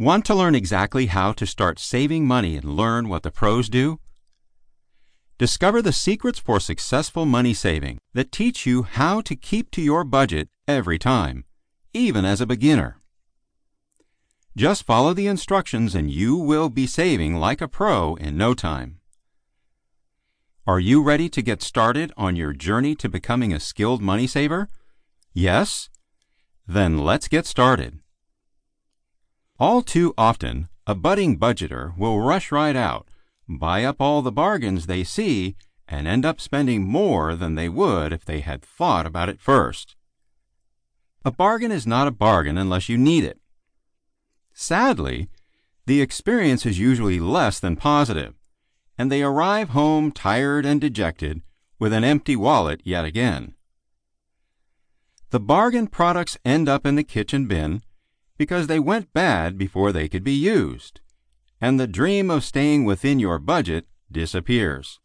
Want to learn exactly how to start saving money and learn what the pros do? Discover the secrets for successful money saving that teach you how to keep to your budget every time, even as a beginner. Just follow the instructions and you will be saving like a pro in no time. Are you ready to get started on your journey to becoming a skilled money saver? Yes? Then let's get started. All too often, a budding budgeter will rush right out, buy up all the bargains they see, and end up spending more than they would if they had thought about it first. A bargain is not a bargain unless you need it. Sadly, the experience is usually less than positive, and they arrive home tired and dejected with an empty wallet yet again. The bargain products end up in the kitchen bin because they went bad before they could be used, and the dream of staying within your budget disappears.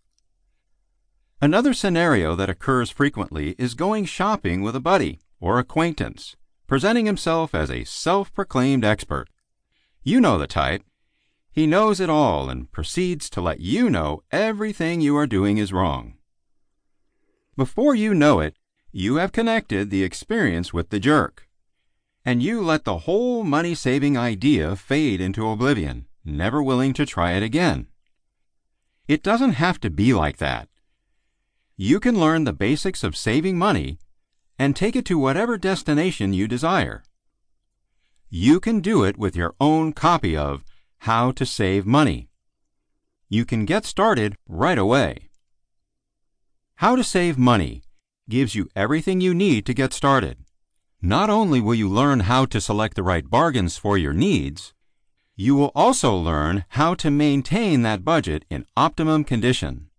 Another scenario that occurs frequently is going shopping with a buddy or acquaintance, presenting himself as a self proclaimed expert. You know the type. He knows it all and proceeds to let you know everything you are doing is wrong. Before you know it, you have connected the experience with the jerk. And you let the whole money saving idea fade into oblivion, never willing to try it again. It doesn't have to be like that. You can learn the basics of saving money and take it to whatever destination you desire you can do it with your own copy of How to Save Money. You can get started right away. How to Save Money gives you everything you need to get started. Not only will you learn how to select the right bargains for your needs, you will also learn how to maintain that budget in optimum condition.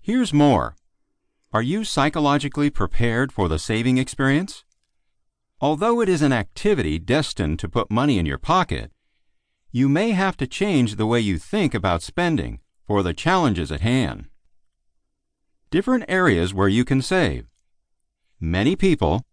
Here's more. Are you psychologically prepared for the saving experience? Although it is an activity destined to put money in your pocket, you may have to change the way you think about spending for the challenges at hand. Different areas where you can save. Many people,